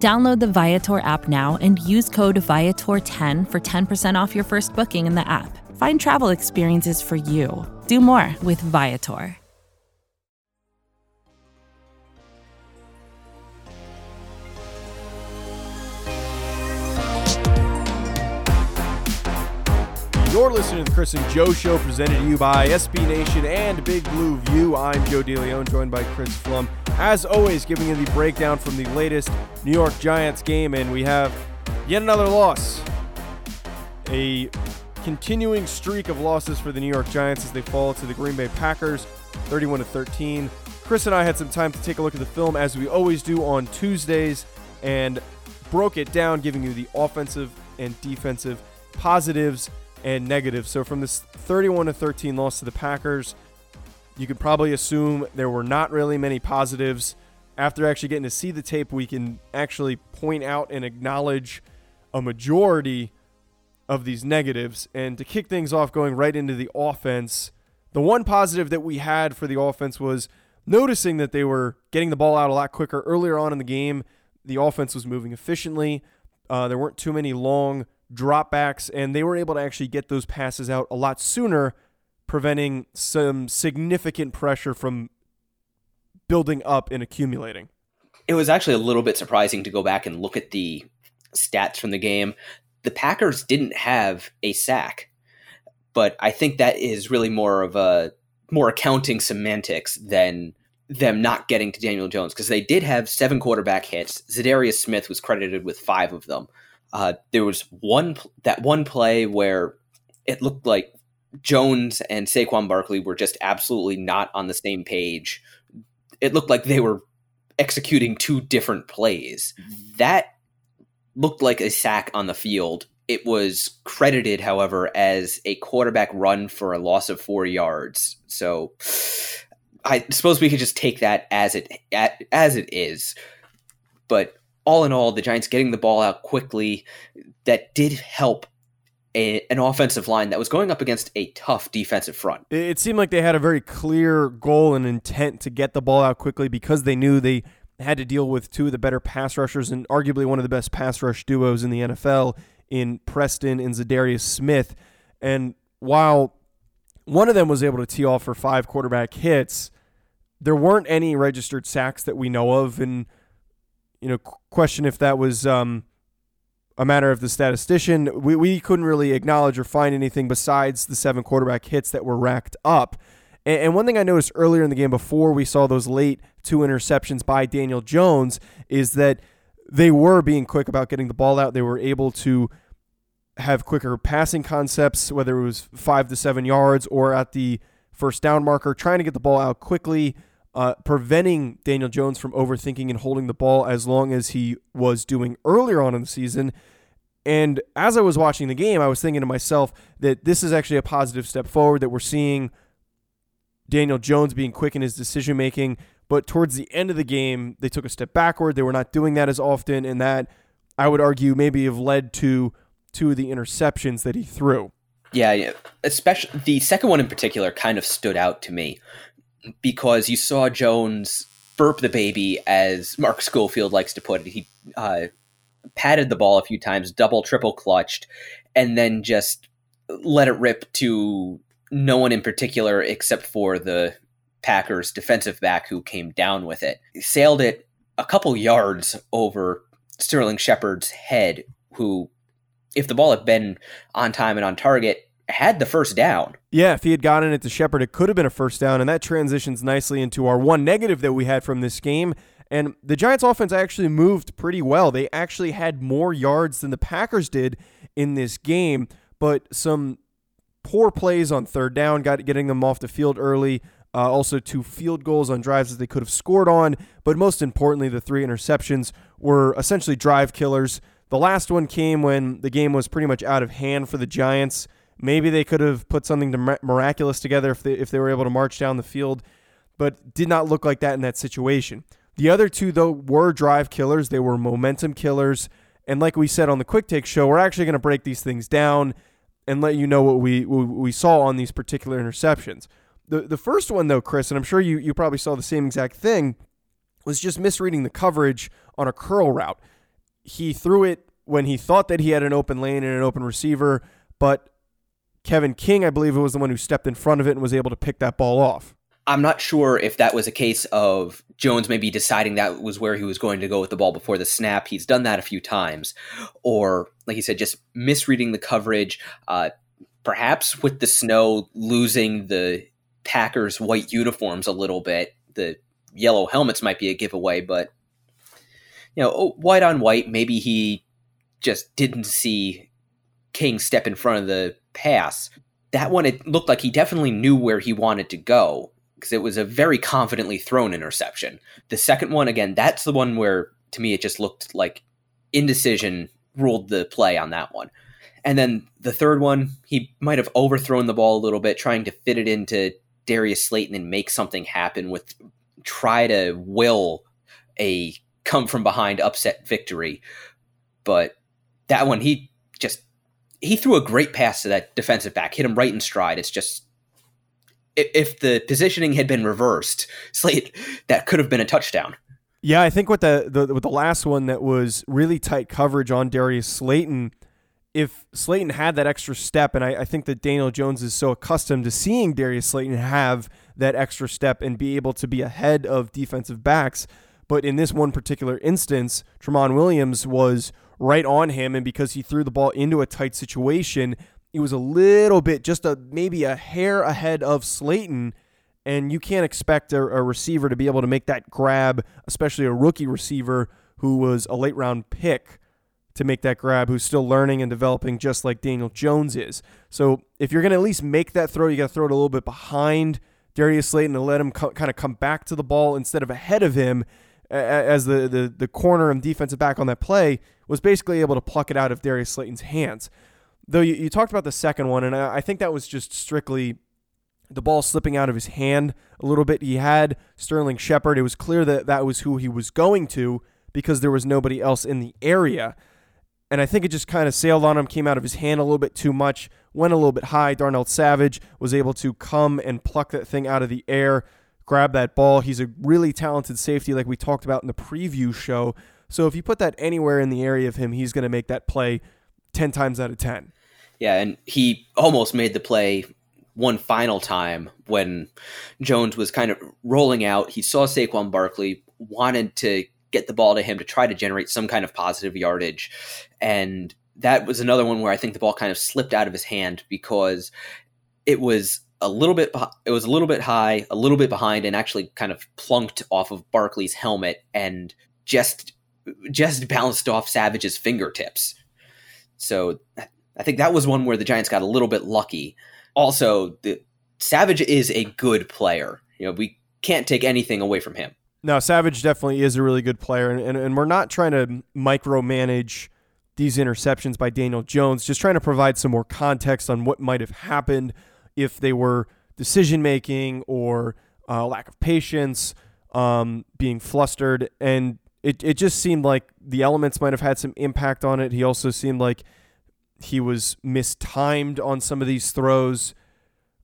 Download the Viator app now and use code Viator10 for 10% off your first booking in the app. Find travel experiences for you. Do more with Viator. You're listening to the Chris and Joe Show presented to you by SB Nation and Big Blue View. I'm Joe DeLeone, joined by Chris Pflum. As always, giving you the breakdown from the latest New York Giants game, and we have yet another loss. A continuing streak of losses for the New York Giants as they fall to the Green Bay Packers, 31 to 13. Chris and I had some time to take a look at the film as we always do on Tuesdays and broke it down, giving you the offensive and defensive positives and negatives. So from this 31 to 13 loss to the Packers, you could probably assume there were not really many positives. After actually getting to see the tape, we can actually point out and acknowledge a majority of these negatives. And to kick things off, going right into the offense, the one positive that we had for the offense was noticing that they were getting the ball out a lot quicker earlier on in the game. The offense was moving efficiently. Uh, there weren't too many long dropbacks, and they were able to actually get those passes out a lot sooner, preventing some significant pressure from building up and accumulating. It was actually a little bit surprising to go back and look at the stats from the game. The Packers didn't have a sack, but I think that is really more of a more accounting semantics than them not getting to Daniel Jones because they did have seven quarterback hits. Za'Darius Smith was credited with five of them. Uh, there was one that one play where it looked like Jones and Saquon Barkley were just absolutely not on the same page. It looked like they were executing two different plays. Mm-hmm. That looked like a sack on the field. It was credited, however, as a quarterback run for a loss of four yards. So I suppose we could just take that as it as it is. But all in all, the Giants getting the ball out quickly that did help a, an offensive line that was going up against a tough defensive front. It seemed like they had a very clear goal and intent to get the ball out quickly because they knew they had to deal with two of the better pass rushers and arguably one of the best pass rush duos in the NFL in Preston and Za'Darius Smith. And while one of them was able to tee off for five quarterback hits, there weren't any registered sacks that we know of. And you know, question if that was um, a matter of the statistician. We, we couldn't really acknowledge or find anything besides the seven quarterback hits that were racked up. And, and one thing I noticed earlier in the game before we saw those late two interceptions by Daniel Jones is that they were being quick about getting the ball out. They were able to have quicker passing concepts, whether it was five to seven yards or at the first down marker, trying to get the ball out quickly uh, preventing Daniel Jones from overthinking and holding the ball as long as he was doing earlier on in the season. And as I was watching the game, I was thinking to myself that this is actually a positive step forward, that we're seeing Daniel Jones being quick in his decision making. But towards the end of the game, they took a step backward. They were not doing that as often. And that, I would argue, maybe have led to two of the interceptions that he threw. Yeah, especially the second one in particular kind of stood out to me because you saw Jones burp the baby, as Mark Schofield likes to put it. He uh, patted the ball a few times, double, triple clutched, and then just let it rip to no one in particular except for the Packers defensive back who came down with it. He sailed it a couple yards over Sterling Shepard's head, who, if the ball had been on time and on target, had the first down. Yeah, if he had gotten it to Shepard, it could have been a first down, and that transitions nicely into our one negative that we had from this game. And the Giants' offense actually moved pretty well. They actually had more yards than the Packers did in this game, but some poor plays on third down, got getting them off the field early. Uh, also, two field goals on drives that they could have scored on. But most importantly, the three interceptions were essentially drive killers. The last one came when the game was pretty much out of hand for the Giants. Maybe they could have put something miraculous together if they, if they were able to march down the field, but did not look like that in that situation. The other two, though, were drive killers. They were momentum killers. And like we said on the Quick Take show, we're actually going to break these things down and let you know what we what we saw on these particular interceptions. The the first one though, Chris, and I'm sure you you probably saw the same exact thing, was just misreading the coverage on a curl route. He threw it when he thought that he had an open lane and an open receiver, but Kevin King, I believe, it was the one who stepped in front of it and was able to pick that ball off. I'm not sure if that was a case of Jones maybe deciding that was where he was going to go with the ball before the snap. He's done that a few times. Or, like you said, just misreading the coverage. Uh, perhaps with the snow losing the Packers' white uniforms a little bit, the yellow helmets might be a giveaway, but, you know, oh, white on white, maybe he just didn't see King step in front of the pass. That one, it looked like he definitely knew where he wanted to go because it was a very confidently thrown interception. The second one, again, that's the one where to me it just looked like indecision ruled the play on that one. And then the third one, he might have overthrown the ball a little bit, trying to fit it into Darius Slayton and make something happen with try to will a come from behind upset victory. But that one, he he threw a great pass to that defensive back, hit him right in stride. It's just if the positioning had been reversed, Slate that could have been a touchdown. Yeah, I think with the, the with the last one that was really tight coverage on Darius Slayton, if Slayton had that extra step, and I, I, think that Daniel Jones is so accustomed to seeing Darius Slayton have that extra step and be able to be ahead of defensive backs. But in this one particular instance, Tramon Williams was right on him, and because he threw the ball into a tight situation, he was a little bit, just a maybe a hair ahead of Slayton. And you can't expect a, a receiver to be able to make that grab, especially a rookie receiver who was a late round pick to make that grab, who's still learning and developing just like Daniel Jones is. So if you're going to at least make that throw, you got to throw it a little bit behind Darius Slayton and let him co- kind of come back to the ball instead of ahead of him as the, the, the corner and defensive back on that play was basically able to pluck it out of Darius Slayton's hands. Though you, you talked about the second one, and I, I think that was just strictly the ball slipping out of his hand a little bit. He had Sterling Shepard. It was clear that that was who he was going to because there was nobody else in the area. And I think it just kind of sailed on him, came out of his hand a little bit too much, went a little bit high. Darnell Savage was able to come and pluck that thing out of the air, grab that ball. He's a really talented safety, like we talked about in the preview show. So if you put that anywhere in the area of him, he's going to make that play 10 times out of 10. Yeah, and he almost made the play one final time when Jones was kind of rolling out. He saw Saquon Barkley, wanted to get the ball to him to try to generate some kind of positive yardage. And that was another one where I think the ball kind of slipped out of his hand because it was a little bit it was a little bit high, a little bit behind and actually kind of plunked off of Barkley's helmet and just just bounced off Savage's fingertips. So I think that was one where the Giants got a little bit lucky. Also, the Savage is a good player. You know, we can't take anything away from him. No, Savage definitely is a really good player, and, and, and we're not trying to micromanage these interceptions by Daniel Jones, just trying to provide some more context on what might have happened if they were decision making or uh, lack of patience, um, being flustered. And it, it just seemed like the elements might have had some impact on it. He also seemed like he was mistimed on some of these throws.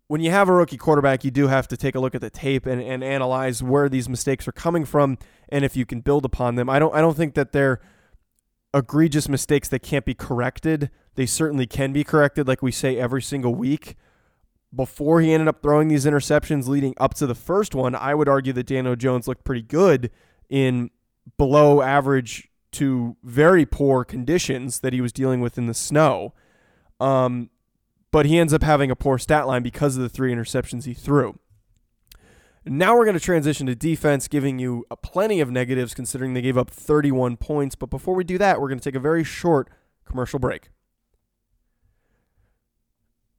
When you have a rookie quarterback, you do have to take a look at the tape and, and analyze where these mistakes are coming from and if you can build upon them. I don't I don't think that they're egregious mistakes that can't be corrected. They certainly can be corrected, like we say every single week. Before he ended up throwing these interceptions leading up to the first one, I would argue that Daniel Jones looked pretty good in below average to very poor conditions that he was dealing with in the snow. Um, but he ends up having a poor stat line because of the three interceptions he threw. Now we're going to transition to defense, giving you plenty of negatives considering they gave up 31 points. But before we do that, we're going to take a very short commercial break.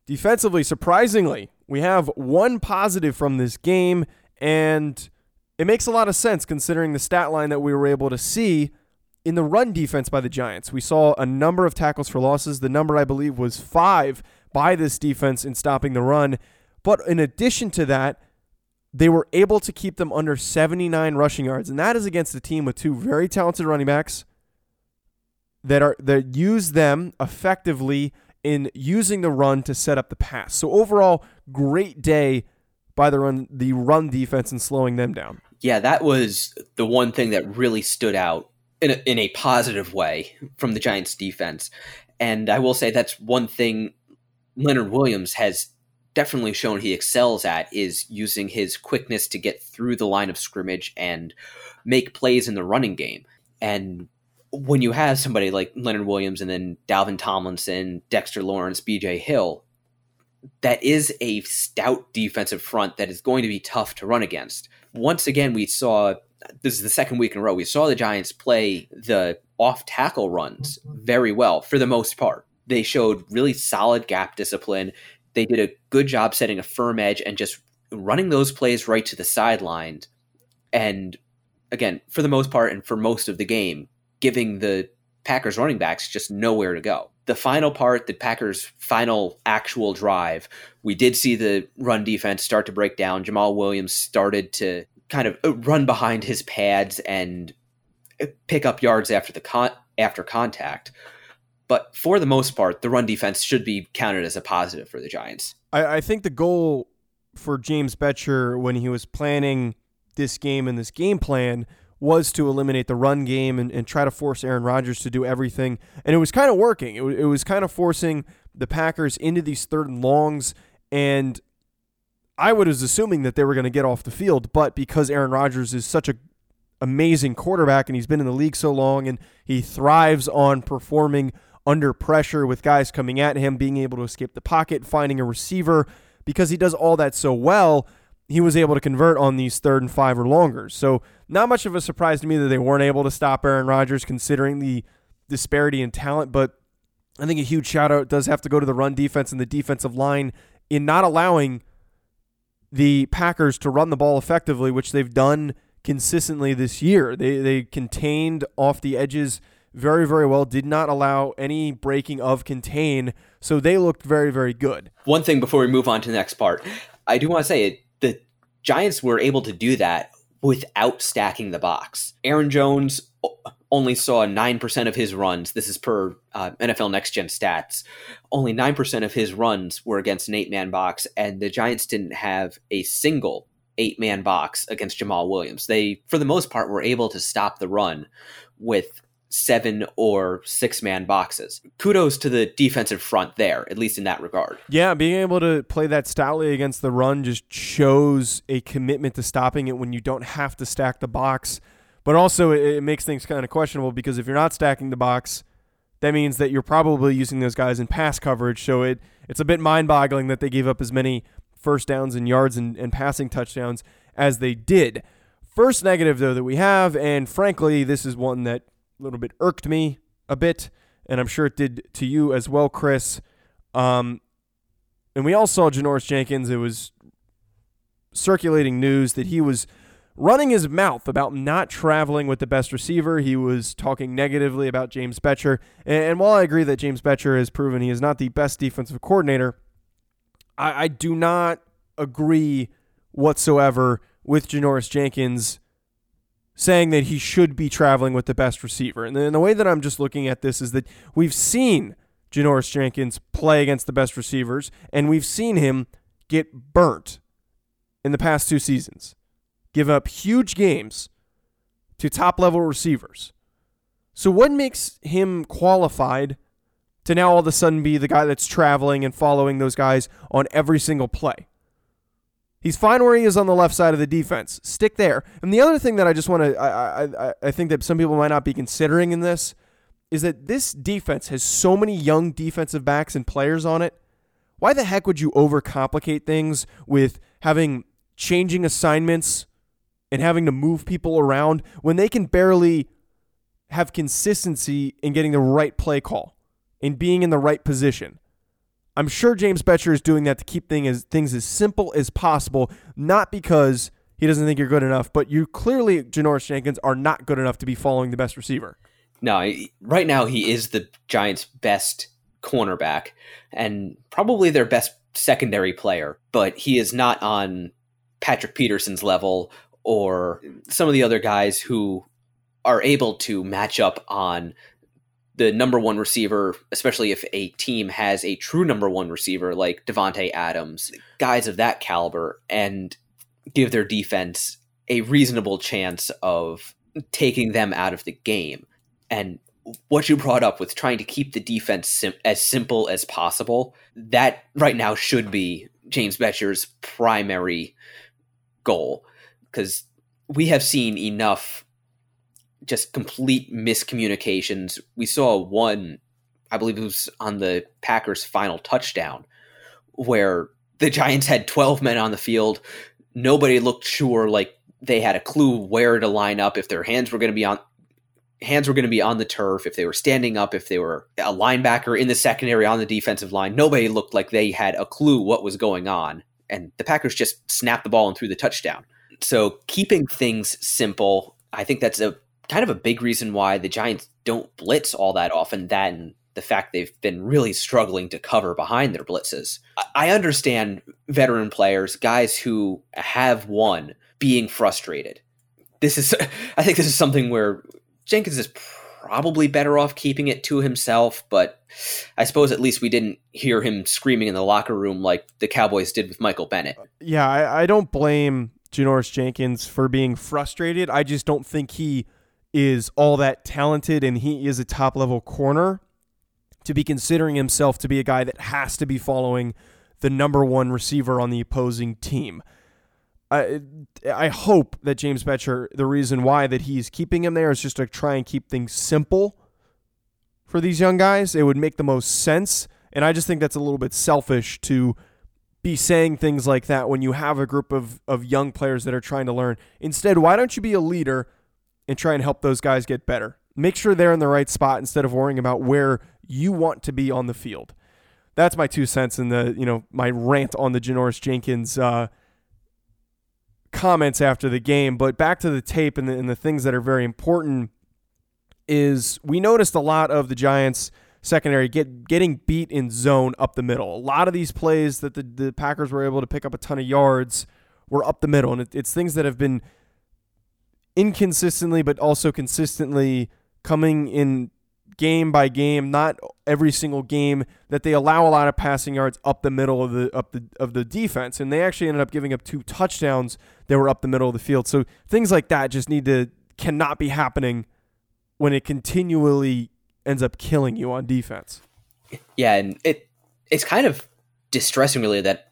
Defensively, surprisingly, we have one positive from this game, and it makes a lot of sense considering the stat line that we were able to see in the run defense by the Giants, we saw a number of tackles for losses. The number, I believe, was five by this defense in stopping the run. But in addition to that, they were able to keep them under 79 rushing yards. And that is against a team with two very talented running backs that are that use them effectively in using the run to set up the pass. So overall, great day by the run the run defense and slowing them down. Yeah, that was the one thing that really stood out in a, in a positive way from the Giants defense. And I will say that's one thing Leonard Williams has definitely shown he excels at is using his quickness to get through the line of scrimmage and make plays in the running game. And when you have somebody like Leonard Williams and then Dalvin Tomlinson, Dexter Lawrence, BJ Hill, that is a stout defensive front that is going to be tough to run against. Once again, we saw this is the second week in a row we saw the Giants play the off tackle runs very well for the most part. They showed really solid gap discipline. They did a good job setting a firm edge and just running those plays right to the sideline. And again, for the most part and for most of the game, giving the Packers running backs just nowhere to go. The final part, the Packers' final actual drive, we did see the run defense start to break down. Jamaal Williams started to kind of uh, run behind his pads and uh, pick up yards after the con- after contact. But for the most part, the run defense should be counted as a positive for the Giants. I, I think the goal for James Bettcher when he was planning this game and this game plan was to eliminate the run game and, and try to force Aaron Rodgers to do everything. And it was kind of working. It, it was kind of forcing the Packers into these third and longs. And I was assuming that they were going to get off the field, but because Aaron Rodgers is such a amazing quarterback and he's been in the league so long and he thrives on performing under pressure with guys coming at him, being able to escape the pocket, finding a receiver, because he does all that so well, he was able to convert on these third and five or longer. So, not much of a surprise to me that they weren't able to stop Aaron Rodgers considering the disparity in talent, but I think a huge shout out does have to go to the run defense and the defensive line in not allowing the Packers to run the ball effectively, which they've done consistently this year. They they contained off the edges very very well. Did not allow any breaking of contain, so they looked very very good. One thing before we move on to the next part, I do want to say it, Giants were able to do that without stacking the box. Aaron Jones only saw 9% of his runs. This is per uh, NFL Next Gen stats. Only 9% of his runs were against an eight man box, and the Giants didn't have a single eight man box against Jamaal Williams. They, for the most part, were able to stop the run with seven or six man boxes. Kudos to the defensive front there, at least in that regard. Yeah, being able to play that stoutly against the run just shows a commitment to stopping it when you don't have to stack the box. But also, it, makes things kind of questionable because if you're not stacking the box, that means that you're probably using those guys in pass coverage. So it it's a bit mind boggling that they gave up as many first downs and yards and, and passing touchdowns as they did. First negative, though, that we have, and frankly, this is one that a little bit irked me a bit, and I'm sure it did to you as well, Chris. Um, and we all saw Janoris Jenkins. It was circulating news that he was running his mouth about not traveling with the best receiver. He was talking negatively about James Bettcher. And, while I agree that James Bettcher has proven he is not the best defensive coordinator, I, I do not agree whatsoever with Janoris Jenkins saying that he should be traveling with the best receiver. And the, way that I'm just looking at this is that we've seen Janoris Jenkins play against the best receivers, and we've seen him get burnt in the past two seasons give up huge games to top level receivers. So, what makes him qualified to now all of a sudden be the guy that's traveling and following those guys on every single play? He's fine where he is on the left side of the defense. Stick there. And the other thing that I just want to, I, I, I think that some people might not be considering in this is that this defense has so many young defensive backs and players on it. Why the heck would you overcomplicate things with having changing assignments and having to move people around when they can barely have consistency in getting the right play call and being in the right position. I'm sure James Bettcher is doing that to keep thing as, things as simple as possible, not because he doesn't think you're good enough, but you clearly, Janoris Jenkins, are not good enough to be following the best receiver. No, right now he is the Giants' best cornerback and probably their best secondary player, but he is not on Patrick Peterson's level or some of the other guys who are able to match up on the number one receiver, especially if a team has a true number one receiver like Davante Adams, guys of that caliber, and give their defense a reasonable chance of taking them out of the game. And what you brought up with trying to keep the defense sim- as simple as possible, that right now should be James Bettcher's primary goal because we have seen enough just complete miscommunications. We saw one, I believe it was on the Packers' final touchdown, where the Giants had 12 men on the field. Nobody looked sure, like they had a clue where to line up, if their hands were going to be on. Hands were going to be on the turf if they were standing up, if they were a linebacker in the secondary on the defensive line. Nobody looked like they had a clue what was going on. And the Packers just snapped the ball and threw the touchdown. So keeping things simple, I think that's a kind of a big reason why the Giants don't blitz all that often. That and the fact they've been really struggling to cover behind their blitzes. I understand veteran players, guys who have won, being frustrated. This is, I think, this is something where Jenkins is probably better off keeping it to himself, but I suppose at least we didn't hear him screaming in the locker room like the Cowboys did with Michael Bennett. Yeah, I, I don't blame Janoris Jenkins for being frustrated. I just don't think he is all that talented and he is a top level corner to be considering himself to be a guy that has to be following the number one receiver on the opposing team. I I hope that James Bettcher, the reason why that he's keeping him there is just to try and keep things simple for these young guys. It would make the most sense, and I just think that's a little bit selfish to be saying things like that when you have a group of of young players that are trying to learn. Instead, why don't you be a leader and try and help those guys get better. Make sure they're in the right spot instead of worrying about where you want to be on the field. That's my two cents in the, you know, my rant on the Janoris Jenkins uh, comments after the game. But back to the tape and the, and the things that are very important is we noticed a lot of the Giants secondary get getting beat in zone up the middle. A lot of these plays that the, the Packers were able to pick up a ton of yards were up the middle, and it, it's things that have been inconsistently, but also consistently coming in game by game, not every single game that they allow a lot of passing yards up the middle of the up the of the defense, and they actually ended up giving up two touchdowns that were up the middle of the field. So things like that just need to cannot be happening when it continually ends up killing you on defense. Yeah, and it it's kind of distressing really that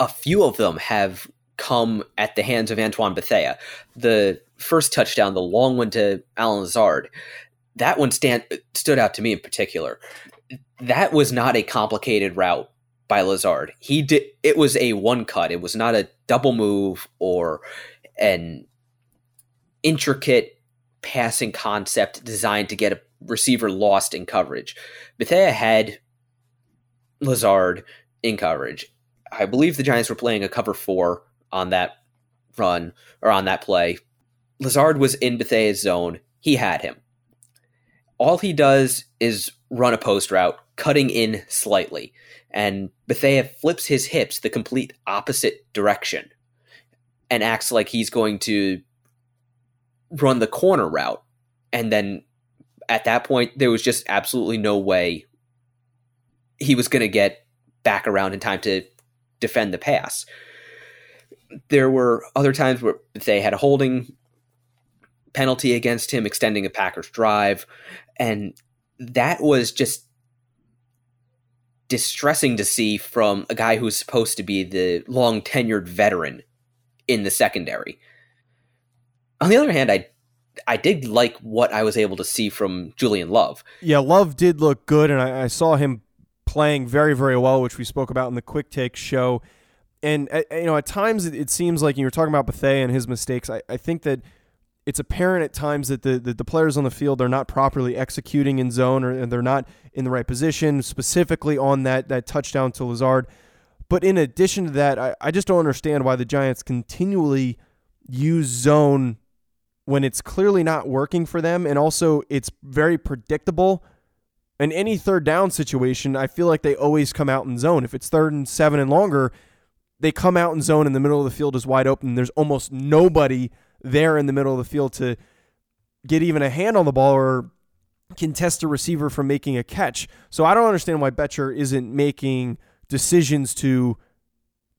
a few of them have come at the hands of Antoine Bethea. The first touchdown, the long one to Allen Lazard, that one stand stood out to me in particular. That was not a complicated route by Lazard. He did it was a one cut. It was not a double move or an intricate passing concept designed to get a receiver lost in coverage. Bethea had Lazard in coverage. I believe the Giants were playing a cover four on that run or on that play. Lazard was in Bethea's zone. He had him. All he does is run a post route, cutting in slightly, and Bethea flips his hips the complete opposite direction and acts like he's going to run the corner route. And then at that point, there was just absolutely no way he was going to get back around in time to defend the pass. There were other times where they had a holding penalty against him, extending a Packers drive. And that was just distressing to see from a guy who's supposed to be the long tenured veteran in the secondary. On the other hand, I I did like what I was able to see from Julian Love. Yeah, Love did look good, and I, I saw him playing very, very well, which we spoke about in the quick take show. And uh, you know, at times it, seems like you were talking about Bethea and his mistakes. I, I think that it's apparent at times that the, the, the, players on the field are not properly executing in zone or they're not in the right position, specifically on that, that touchdown to Lazard. But in addition to that, I, I just don't understand why the Giants continually use zone when it's clearly not working for them and also it's very predictable. In any third down situation, I feel like they always come out in zone. If it's third and seven and longer, they come out in zone and the middle of the field is wide open. There's almost nobody there in the middle of the field to get even a hand on the ball or contest a receiver from making a catch. So I don't understand why Bettcher isn't making decisions to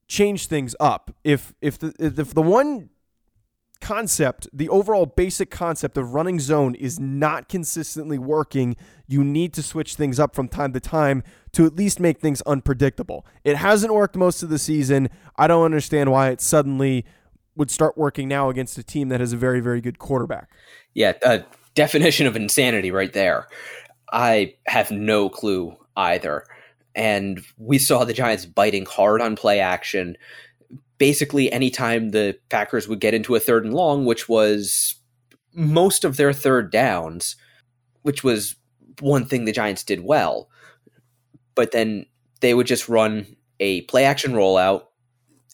change things up. If if the if the one concept, the overall basic concept of running zone is not consistently working, you need to switch things up from time to time to at least make things unpredictable. It hasn't worked most of the season. I don't understand why it suddenly would start working now against a team that has a very, very good quarterback. Yeah, a definition of insanity right there. I have no clue either. And we saw the Giants biting hard on play action. Basically, anytime the Packers would get into a third and long, which was most of their third downs, which was one thing the Giants did well. But then they would just run a play action rollout,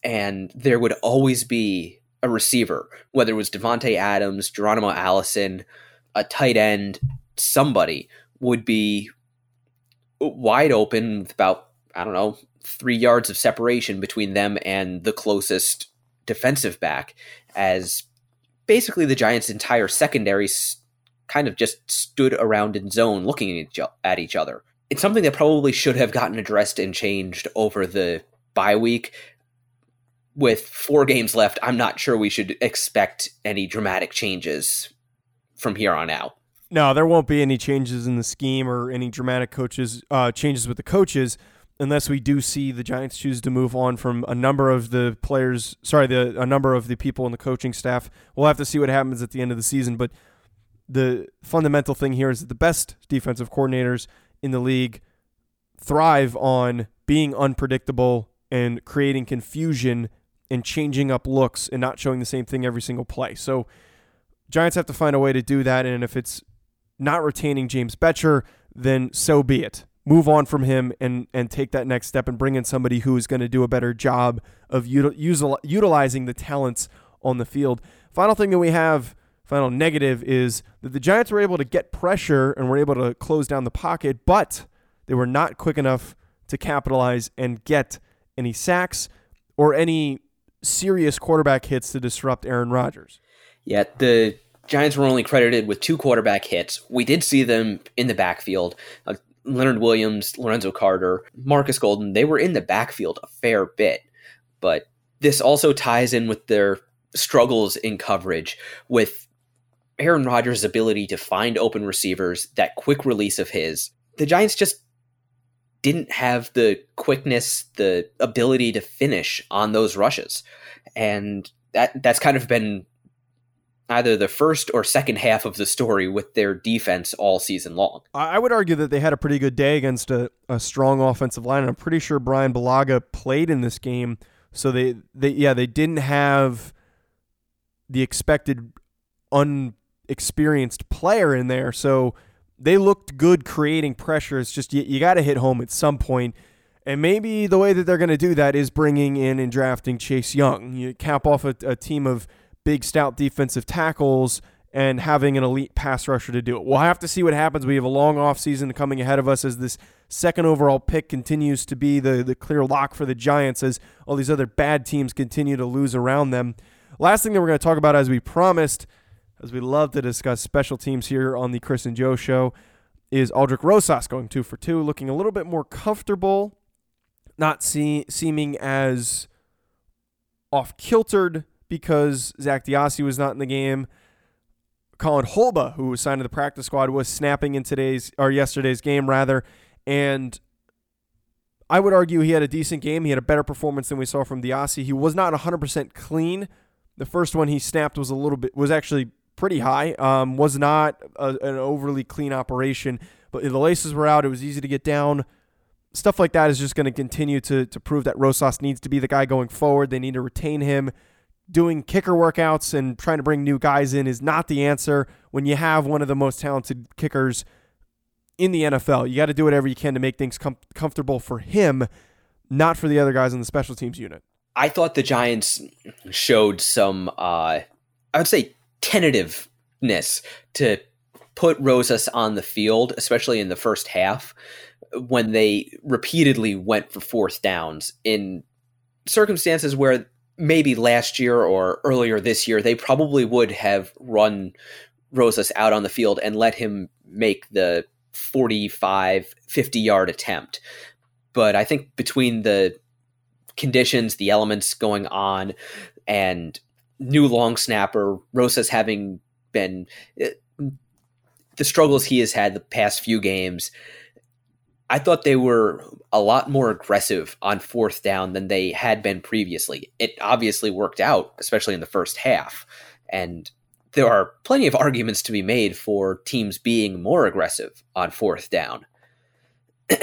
and there would always be a receiver, whether it was Davante Adams, Geronimo Allison, a tight end, somebody would be wide open with about, I don't know, three yards of separation between them and the closest defensive back, as basically the Giants' entire secondary kind of just stood around in zone looking at each other. It's something that probably should have gotten addressed and changed over the bye week. With four games left, I'm not sure we should expect any dramatic changes from here on out. No, there won't be any changes in the scheme or any dramatic coaches uh, changes with the coaches unless we do see the Giants choose to move on from a number of the players. Sorry, the a number of the people in the coaching staff. We'll have to see what happens at the end of the season. But the fundamental thing here is that the best defensive coordinators in the league thrive on being unpredictable and creating confusion and changing up looks and not showing the same thing every single play. So Giants have to find a way to do that. And if it's not retaining James Bettcher, then so be it. Move on from him and and take that next step and bring in somebody who is going to do a better job of util- utilizing the talents on the field. Final thing that we have, final negative, is that the Giants were able to get pressure and were able to close down the pocket, but they were not quick enough to capitalize and get any sacks or any serious quarterback hits to disrupt Aaron Rodgers. Yeah, the Giants were only credited with two quarterback hits. We did see them in the backfield. Uh, Leonard Williams, Lorenzo Carter, Marcus Golden, they were in the backfield a fair bit. But this also ties in with their struggles in coverage with Aaron Rodgers' ability to find open receivers, that quick release of his. The Giants just didn't have the quickness, the ability to finish on those rushes. And that that's kind of been either the first or second half of the story with their defense all season long. I would argue that they had a pretty good day against a, a strong offensive line. I'm pretty sure Brian Bulaga played in this game. So they, they yeah, they didn't have the expected unexperienced player in there. So they looked good creating pressure. It's just you, you got to hit home at some point. And maybe the way that they're going to do that is bringing in and drafting Chase Young. You cap off a, a team of big, stout defensive tackles and having an elite pass rusher to do it. We'll have to see what happens. We have a long offseason coming ahead of us as this second overall pick continues to be the, the clear lock for the Giants as all these other bad teams continue to lose around them. Last thing that we're going to talk about, as we promised, as we love to discuss special teams here on the Chris and Joe show, is Aldrick Rosas going two for two, looking a little bit more comfortable, not see, seeming as off kiltered because Zach DeOssie was not in the game. Colin Holba, who was signed to the practice squad, was snapping in today's or yesterday's game rather, and I would argue he had a decent game. He had a better performance than we saw from DeOssie. He was not 100% clean. The first one he snapped was a little bit was actually pretty high. Um, was not a, an overly clean operation, but the laces were out. It was easy to get down. Stuff like that is just going to continue to to prove that Rosas needs to be the guy going forward. They need to retain him doing kicker workouts and trying to bring new guys in is not the answer when you have one of the most talented kickers in the NFL. You got to do whatever you can to make things com- comfortable for him, not for the other guys in the special teams unit. I thought the Giants showed some, uh, I would say, tentativeness to put Rosas on the field, especially in the first half, when they repeatedly went for fourth downs in circumstances where maybe last year or earlier this year they probably would have run Rosas out on the field and let him make the 45 50 yard attempt. But I think between the conditions, the elements going on, and new long snapper, Rosas having been eh, the struggles he has had the past few games, I thought they were a lot more aggressive on fourth down than they had been previously. It obviously worked out, especially in the first half. And there are plenty of arguments to be made for teams being more aggressive on fourth down.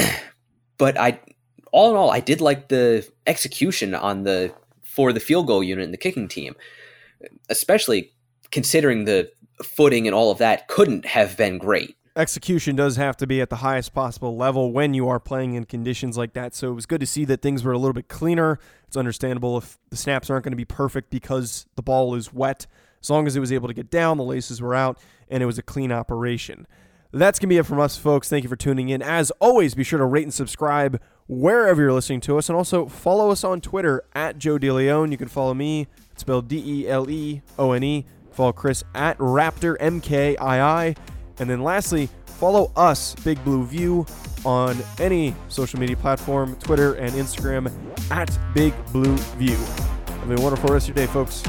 but I all in all, I did like the execution on the for the field goal unit and the kicking team, especially considering the footing and all of that couldn't have been great. Execution does have to be at the highest possible level when you are playing in conditions like that. So it was good to see that things were a little bit cleaner. It's understandable if the snaps aren't going to be perfect because the ball is wet. As long as it was able to get down, the laces were out, and it was a clean operation. That's going to be it from us, folks. Thank you for tuning in. As always, be sure to rate and subscribe wherever you're listening to us, and also follow us on Twitter at Joe DeLeone. You can follow me, it's spelled D E L E O N E. Follow Chris at Raptor MKII. And then lastly, follow us, Big Blue View, on any social media platform, Twitter and Instagram at Big Blue View. Have a wonderful rest of your day, folks.